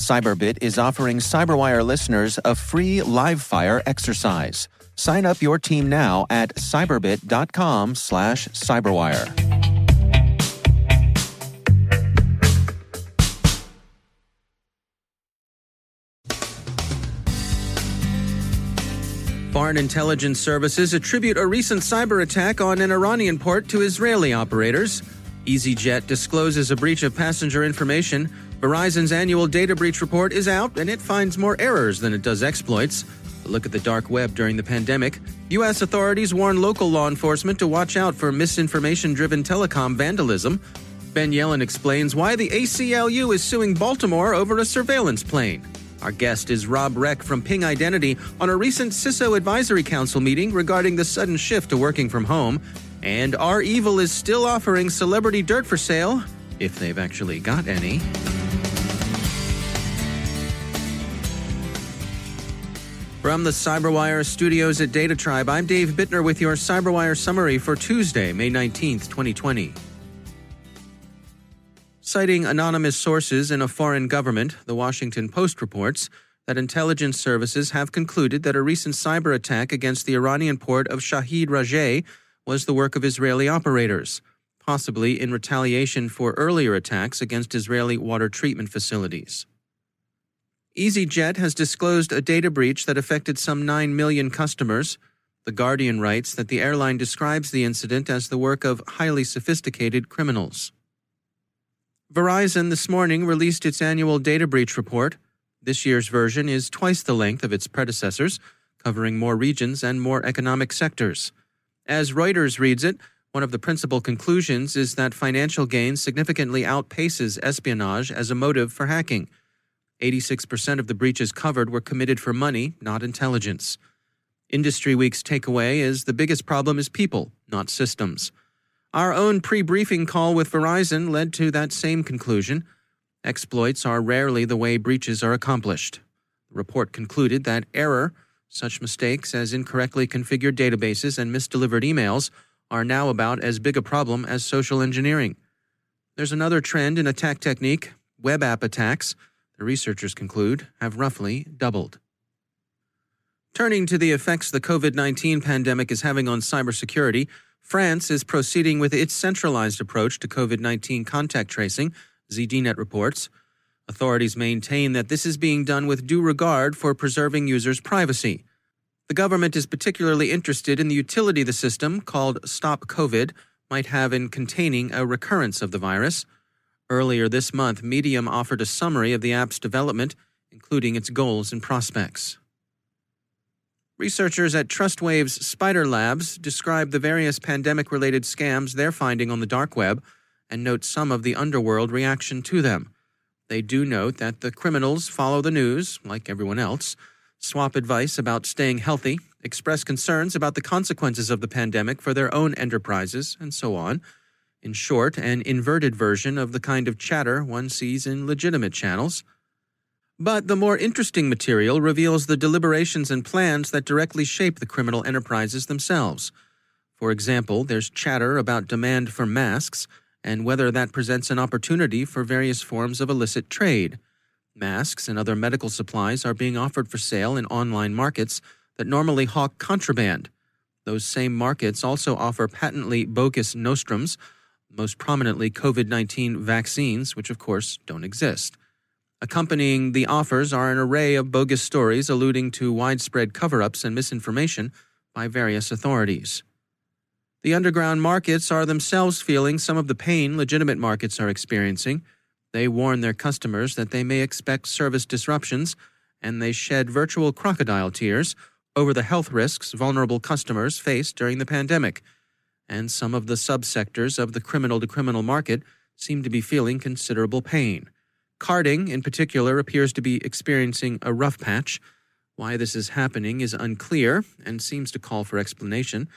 Cyberbit is offering Cyberwire listeners a free live fire exercise. Sign up your team now at cyberbit.com slash cyberwire. Foreign intelligence services attribute a recent cyber attack on an Iranian port to Israeli operators. EasyJet discloses a breach of passenger information. Verizon's annual data breach report is out, and it finds more errors than it does exploits. A look at the dark web during the pandemic. U.S. authorities warn local law enforcement to watch out for misinformation driven telecom vandalism. Ben Yelin explains why the ACLU is suing Baltimore over a surveillance plane. Our guest is Robb Reck from Ping Identity on a recent CISO Advisory Council meeting regarding the sudden shift to working from home. And REvil is still offering celebrity dirt for sale, if they've actually got any. From the Cyberwire studios at Data Tribe, I'm Dave Bittner with your Cyberwire summary for Tuesday, May 19th, 2020. Citing anonymous sources in a foreign government, the Washington Post reports that intelligence services have concluded that a recent cyber attack against the Iranian port of Shahid Rajaee was the work of Israeli operators, possibly in retaliation for earlier attacks against Israeli water treatment facilities. EasyJet has disclosed a data breach that affected some 9 million customers. The Guardian writes that the airline describes the incident as the work of highly sophisticated criminals. Verizon this morning released its annual data breach report. This year's version is twice the length of its predecessors, covering more regions and more economic sectors. As Reuters reads it, one of the principal conclusions is that financial gain significantly outpaces espionage as a motive for hacking. 86% of the breaches covered were committed for money, not intelligence. Industry Week's takeaway is the biggest problem is people, not systems. Our own pre briefing call with Verizon led to that same conclusion. Exploits are rarely the way breaches are accomplished. The report concluded that error, such mistakes as incorrectly configured databases and misdelivered emails, are now about as big a problem as social engineering. There's another trend in attack technique web app attacks, researchers conclude, have roughly doubled. Turning to the effects the COVID 19 pandemic is having on cybersecurity, France is proceeding with its centralized approach to COVID 19 contact tracing, ZDNet reports. Authorities maintain that this is being done with due regard for preserving users' privacy. The government is particularly interested in the utility the system, called Stop COVID, might have in containing a recurrence of the virus. Earlier this month, Medium offered a summary of the app's development, including its goals and prospects. Researchers at TrustWave's Spider Labs describe the various pandemic related scams they're finding on the dark web and note some of the underworld reaction to them. They do note that the criminals follow the news, like everyone else, swap advice about staying healthy, express concerns about the consequences of the pandemic for their own enterprises, and so on. In short, an inverted version of the kind of chatter one sees in legitimate channels. But the more interesting material reveals the deliberations and plans that directly shape the criminal enterprises themselves. For example, there's chatter about demand for masks and whether that presents an opportunity for various forms of illicit trade. Masks and other medical supplies are being offered for sale in online markets that normally hawk contraband. Those same markets also offer patently bogus nostrums, most prominently COVID 19 vaccines, which of course don't exist. Accompanying the offers are an array of bogus stories alluding to widespread cover ups and misinformation by various authorities. The underground markets are themselves feeling some of the pain legitimate markets are experiencing. They warn their customers that they may expect service disruptions, and they shed virtual crocodile tears over the health risks vulnerable customers face during the pandemic. And some of the subsectors of the criminal to criminal market seem to be feeling considerable pain. Carding, in particular, appears to be experiencing a rough patch. Why this is happening is unclear and seems to call for explanation.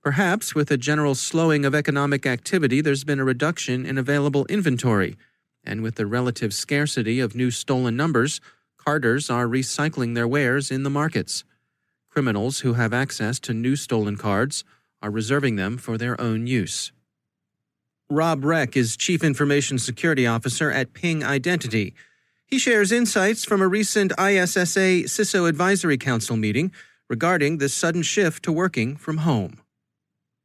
Perhaps with a general slowing of economic activity, there's been a reduction in available inventory. And with the relative scarcity of new stolen numbers, carders are recycling their wares in the markets. Criminals who have access to new stolen cards are reserving them for their own use. Robb Reck is Chief Information Security Officer at Ping Identity. He shares insights from a recent ISSA CISO Advisory Council meeting regarding this sudden shift to working from home.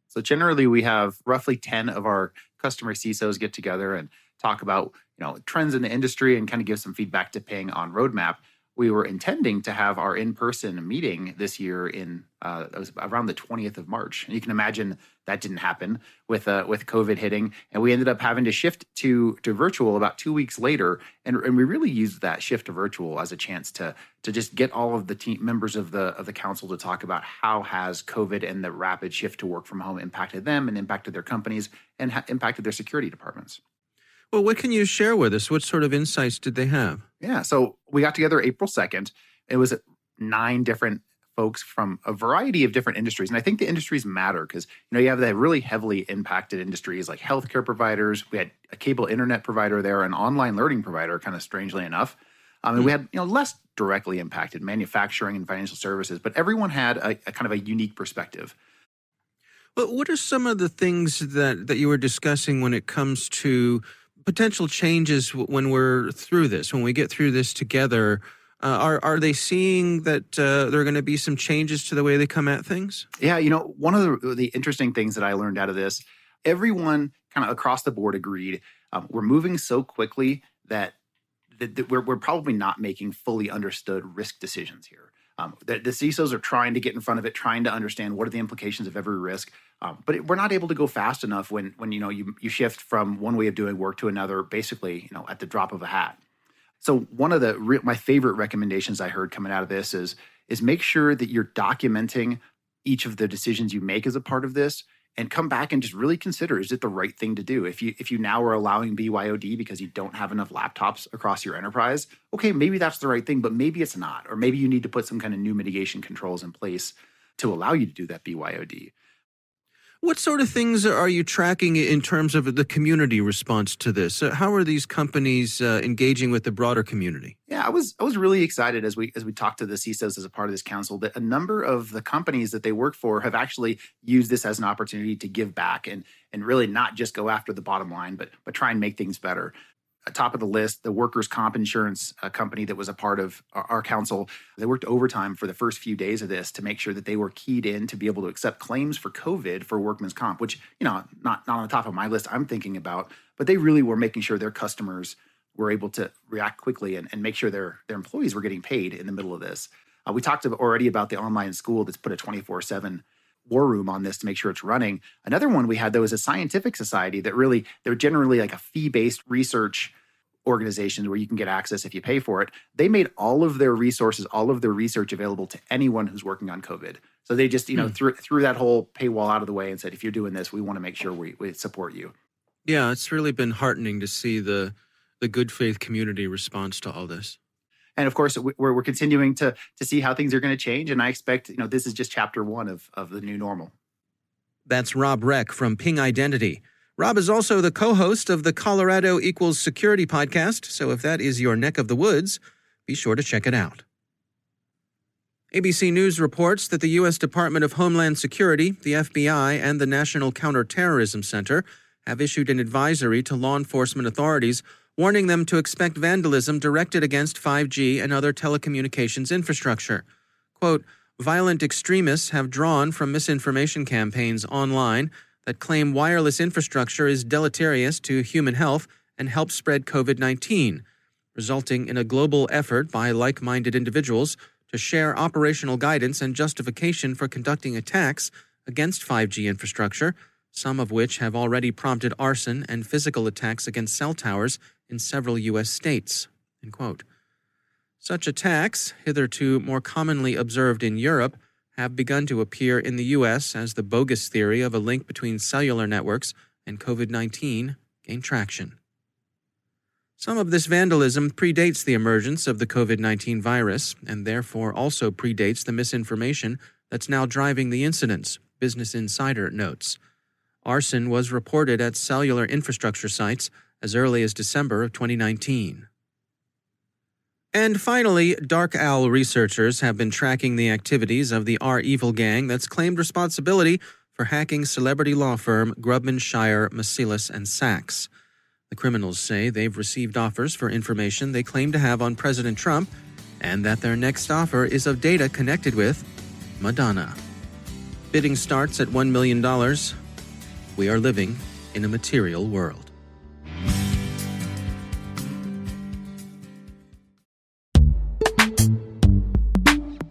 So generally, we have roughly 10 of our customer CISOs get together and talk about you know trends in the industry and kind of give some feedback to Ping on roadmap. We were intending to have our in-person meeting this year in uh, around the 20th of March. And you can imagine that didn't happen with uh, with COVID hitting, and we ended up having to shift to to virtual about two weeks later. And, and we really used that shift to virtual as a chance to to just get all of the team members of the of the council to talk about how has COVID and the rapid shift to work from home impacted them and impacted their companies and ha- impacted their security departments. Well, what can you share with us? What sort of insights did they have? Yeah, so we got together April 2nd. It was nine different folks from a variety of different industries. And I think the industries matter because you know you have the really heavily impacted industries like healthcare providers. We had a cable internet provider there, an online learning provider, kind of strangely enough. Um, and mm-hmm. we had you know less directly impacted manufacturing and financial services, but everyone had a, a kind of a unique perspective. But what are some of the things that that you were discussing when it comes to potential changes when we're through this, when we get through this together? Uh, are are they seeing that uh, there are going to be some changes to the way they come at things? Yeah, you know, one of the, the interesting things that I learned out of this, everyone kind of across the board agreed um, we're moving so quickly that, that, that we're, we're probably not making fully understood risk decisions here. Um, the, the, CISOs are trying to get in front of it, trying to understand what are the implications of every risk. Um, but it, we're not able to go fast enough when when you know you you shift from one way of doing work to another, basically you know at the drop of a hat. So one of the re- my favorite recommendations I heard coming out of this is is make sure that you're documenting each of the decisions you make as a part of this and come back and just really consider is it the right thing to do? If you if you now are allowing BYOD because you don't have enough laptops across your enterprise okay maybe that's the right thing but maybe it's not or maybe you need to put some kind of new mitigation controls in place to allow you to do that BYOD what sort of things are you tracking in terms of the community response to this? Uh, how are these companies uh, engaging with the broader community? Yeah, I was I was really excited as we as we talked to the CISOs as a part of this council that a number of the companies that they work for have actually used this as an opportunity to give back and and really not just go after the bottom line, but but try and make things better top of the list, the workers' comp insurance uh, company that was a part of our, council. They worked overtime for the first few days of this to make sure that they were keyed in to be able to accept claims for COVID for workman's comp, which you know not not on the top of my list. I'm thinking about, but they really were making sure their customers were able to react quickly and, and make sure their their employees were getting paid in the middle of this. Uh, we talked already about the online school that's put a 24 seven war room on this to make sure it's running. Another one we had though is a scientific society that really they're generally like a fee-based research organization where you can get access if you pay for it. They made all of their resources, all of their research available to anyone who's working on COVID. So they just, you know, hmm. threw, threw that whole paywall out of the way and said, if you're doing this, we want to make sure we, we support you. Yeah, it's really been heartening to see the the good faith community response to all this. And of course, we're, we're continuing to to see how things are going to change. And I expect, you know, this is just chapter one of of the new normal. That's Robb Reck from Ping Identity. Robb is also the co host of the Colorado Equals Security podcast, so if that is your neck of the woods, be sure to check it out. ABC News reports that the U.S. Department of Homeland Security, the FBI, and the National Counterterrorism Center have issued an advisory to law enforcement authorities warning them to expect vandalism directed against 5G and other telecommunications infrastructure. Quote, Violent extremists have drawn from misinformation campaigns online that claim wireless infrastructure is deleterious to human health and helps spread COVID 19, resulting in a global effort by like minded individuals to share operational guidance and justification for conducting attacks against 5G infrastructure, some of which have already prompted arson and physical attacks against cell towers in several U.S. states. Such attacks, hitherto more commonly observed in Europe, have begun to appear in the U.S. as the bogus theory of a link between cellular networks and COVID 19 gained traction. Some of this vandalism predates the emergence of the COVID 19 virus and therefore also predates the misinformation that's now driving the incidents, Business Insider notes. Arson was reported at cellular infrastructure sites as early as December of 2019. And finally, DarkOwl researchers have been tracking the activities of the REvil gang that's claimed responsibility for hacking celebrity law firm Grubman Shire, Meiselas, and Sacks. The criminals say they've received offers for information they claim to have on President Trump and that their next offer is of data connected with Madonna. Bidding starts at $1 million. We are living in a material world.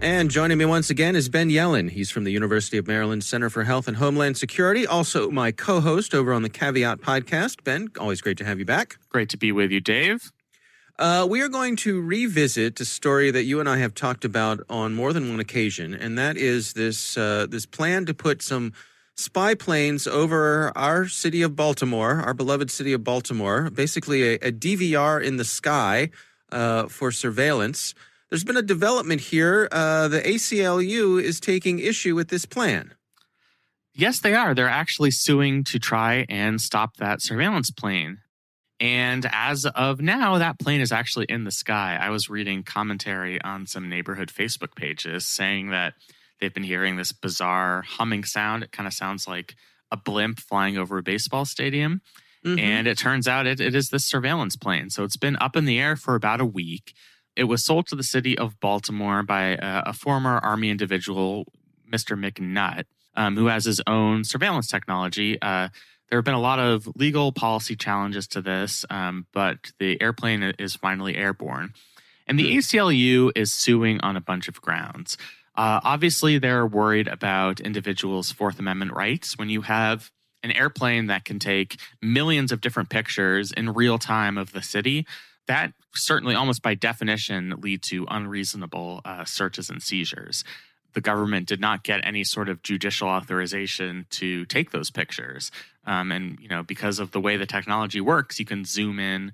And joining me once again is Ben Yelin. He's from the University of Maryland Center for Health and Homeland Security, also my co host over on the Caveat podcast. Ben, always great to have you back. Great to be with you, Dave. Uh, we are going to revisit a story that you and I have talked about on more than one occasion, and that is this uh, this plan to put some spy planes over our city of Baltimore, our beloved city of Baltimore, basically a, a DVR in the sky uh, for surveillance. There's been a development here. Uh, the ACLU is taking issue with this plan. Yes, they are. They're actually suing to try and stop that surveillance plane. And as of now, that plane is actually in the sky. I was reading commentary on some neighborhood Facebook pages saying that they've been hearing this bizarre humming sound. It kind of sounds like a blimp flying over a baseball stadium. Mm-hmm. And it turns out it, it is this surveillance plane. So it's been up in the air for about a week. It was sold to the city of Baltimore by a, a former Army individual, Mr. McNutt, um, who has his own surveillance technology. Uh, there have been a lot of legal policy challenges to this, um, but the airplane is finally airborne. And the hmm. ACLU is suing on a bunch of grounds. Uh, obviously, they're worried about individuals' Fourth Amendment rights. When you have an airplane that can take millions of different pictures in real time of the city, that certainly almost by definition lead to unreasonable uh, searches and seizures. The government did not get any sort of judicial authorization to take those pictures. Um, and, you know, because of the way the technology works, you can zoom in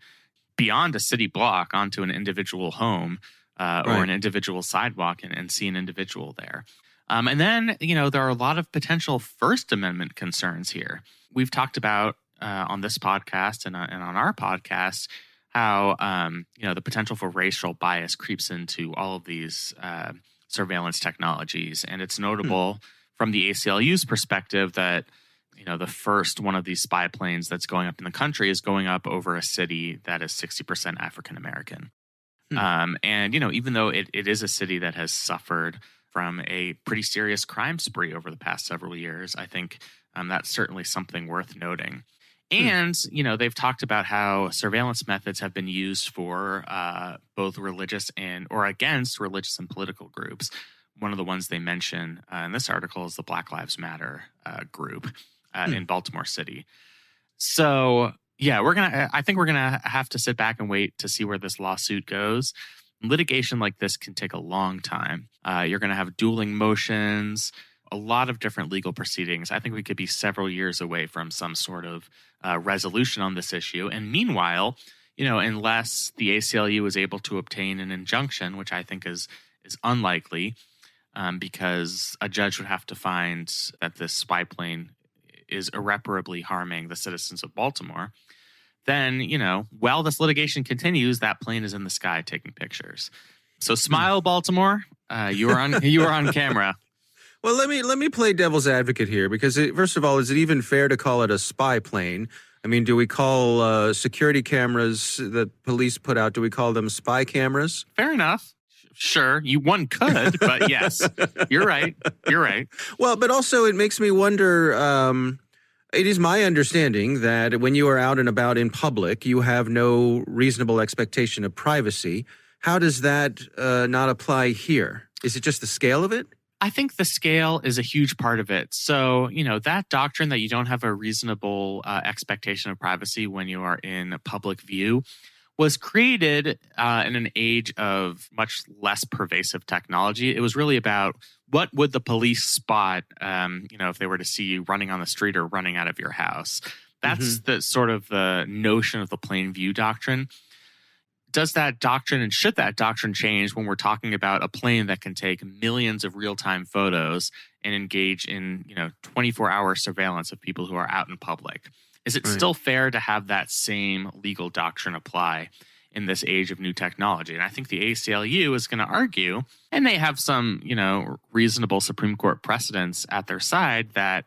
beyond a city block onto an individual home uh, right. or an individual sidewalk and, and see an individual there. Um, and then, you know, there are a lot of potential First Amendment concerns here. We've talked about uh, on this podcast and, uh, and on our podcast how um, you know the potential for racial bias creeps into all of these uh, surveillance technologies, and it's notable hmm. from the ACLU's perspective that you know the first one of these spy planes that's going up in the country is going up over a city that is 60% African American. Hmm. Um, and you know, even though it, it is a city that has suffered from a pretty serious crime spree over the past several years, I think um, that's certainly something worth noting. Hmm. And, you know, they've talked about how surveillance methods have been used for uh, both religious and or against religious and political groups. One of the ones they mention uh, in this article is the Black Lives Matter uh, group uh, hmm. in Baltimore City. So, yeah, we're going to, I think we're going to have to sit back and wait to see where this lawsuit goes. Litigation like this can take a long time. Uh, you're going to have dueling motions a lot of different legal proceedings. I think we could be several years away from some sort of uh, resolution on this issue. And meanwhile, you know, unless the ACLU is able to obtain an injunction, which I think is is unlikely, um, because a judge would have to find that this spy plane is irreparably harming the citizens of Baltimore. Then, you know, while this litigation continues, that plane is in the sky taking pictures. So, smile, Baltimore. Uh, you are on. you are on camera. Well, let me let me play devil's advocate here because it, first of all, is it even fair to call it a spy plane? I mean, do we call uh, security cameras that police put out? Do we call them spy cameras? Fair enough. Sure, you one could, but yes, you're right. You're right. Well, but also it makes me wonder. Um, it is my understanding that when you are out and about in public, you have no reasonable expectation of privacy. How does that uh, not apply here? Is it just the scale of it? I think the scale is a huge part of it. So, you know, that doctrine that you don't have a reasonable uh, expectation of privacy when you are in public view was created uh, in an age of much less pervasive technology. It was really about what would the police spot, um, you know, if they were to see you running on the street or running out of your house. That's mm-hmm. the sort of the notion of the plain view doctrine does that doctrine and should that doctrine change when we're talking about a plane that can take millions of real-time photos and engage in you know 24-hour surveillance of people who are out in public is it right. still fair to have that same legal doctrine apply in this age of new technology and i think the aclu is going to argue and they have some you know reasonable supreme court precedents at their side that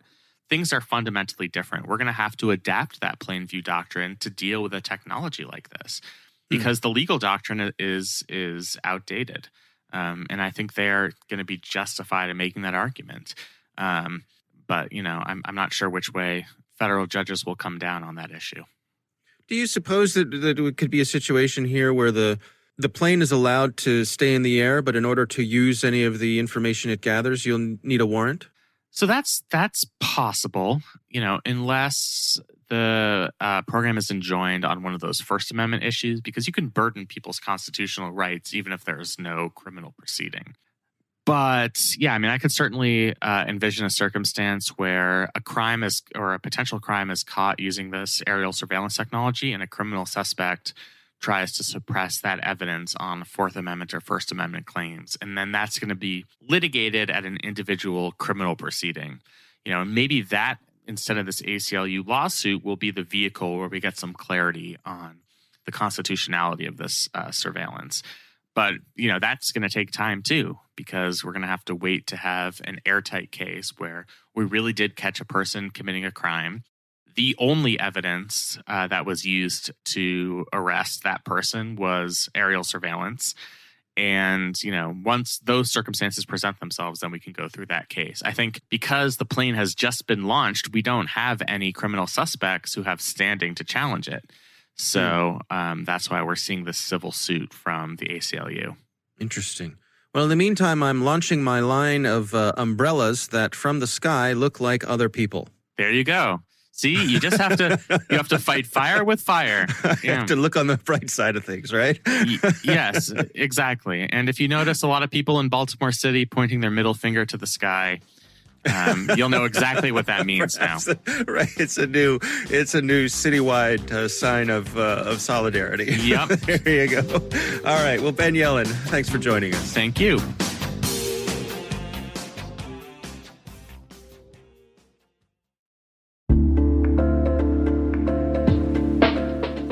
things are fundamentally different we're going to have to adapt that plain view doctrine to deal with a technology like this. Because mm. the legal doctrine is is outdated. Um, and I think they're going to be justified in making that argument. Um, but you know, I'm I'm not sure which way federal judges will come down on that issue. Do you suppose that that it could be a situation here where the the plane is allowed to stay in the air, but in order to use any of the information it gathers, you'll need a warrant? So that's that's possible, you know, unless the uh, program is enjoined on one of those First Amendment issues, because you can burden people's constitutional rights even if there's no criminal proceeding. But yeah, I mean, I could certainly uh, envision a circumstance where a crime is or a potential crime is caught using this aerial surveillance technology, and a criminal suspect tries to suppress that evidence on Fourth Amendment or First Amendment claims. And then that's going to be litigated at an individual criminal proceeding. You know, maybe that instead of this ACLU lawsuit will be the vehicle where we get some clarity on the constitutionality of this uh, surveillance. But, you know, that's going to take time too, because we're going to have to wait to have an airtight case where we really did catch a person committing a crime the only evidence uh, that was used to arrest that person was aerial surveillance. And, you know, once those circumstances present themselves, then we can go through that case. I think because the plane has just been launched, we don't have any criminal suspects who have standing to challenge it. So hmm. um, that's why we're seeing this civil suit from the ACLU. Interesting. Well, in the meantime, I'm launching my line of uh, umbrellas that from the sky look like other people. There you go. See, you just have to you have to fight fire with fire. You have to look on the bright side of things, right? yes, exactly. And if you notice a lot of people in Baltimore City pointing their middle finger to the sky, um, you'll know exactly what that means now. right, it's a new it's a new citywide uh, sign of uh, of solidarity. Yep. there you go. All right. Well, Ben Yelin, thanks for joining us. Thank you.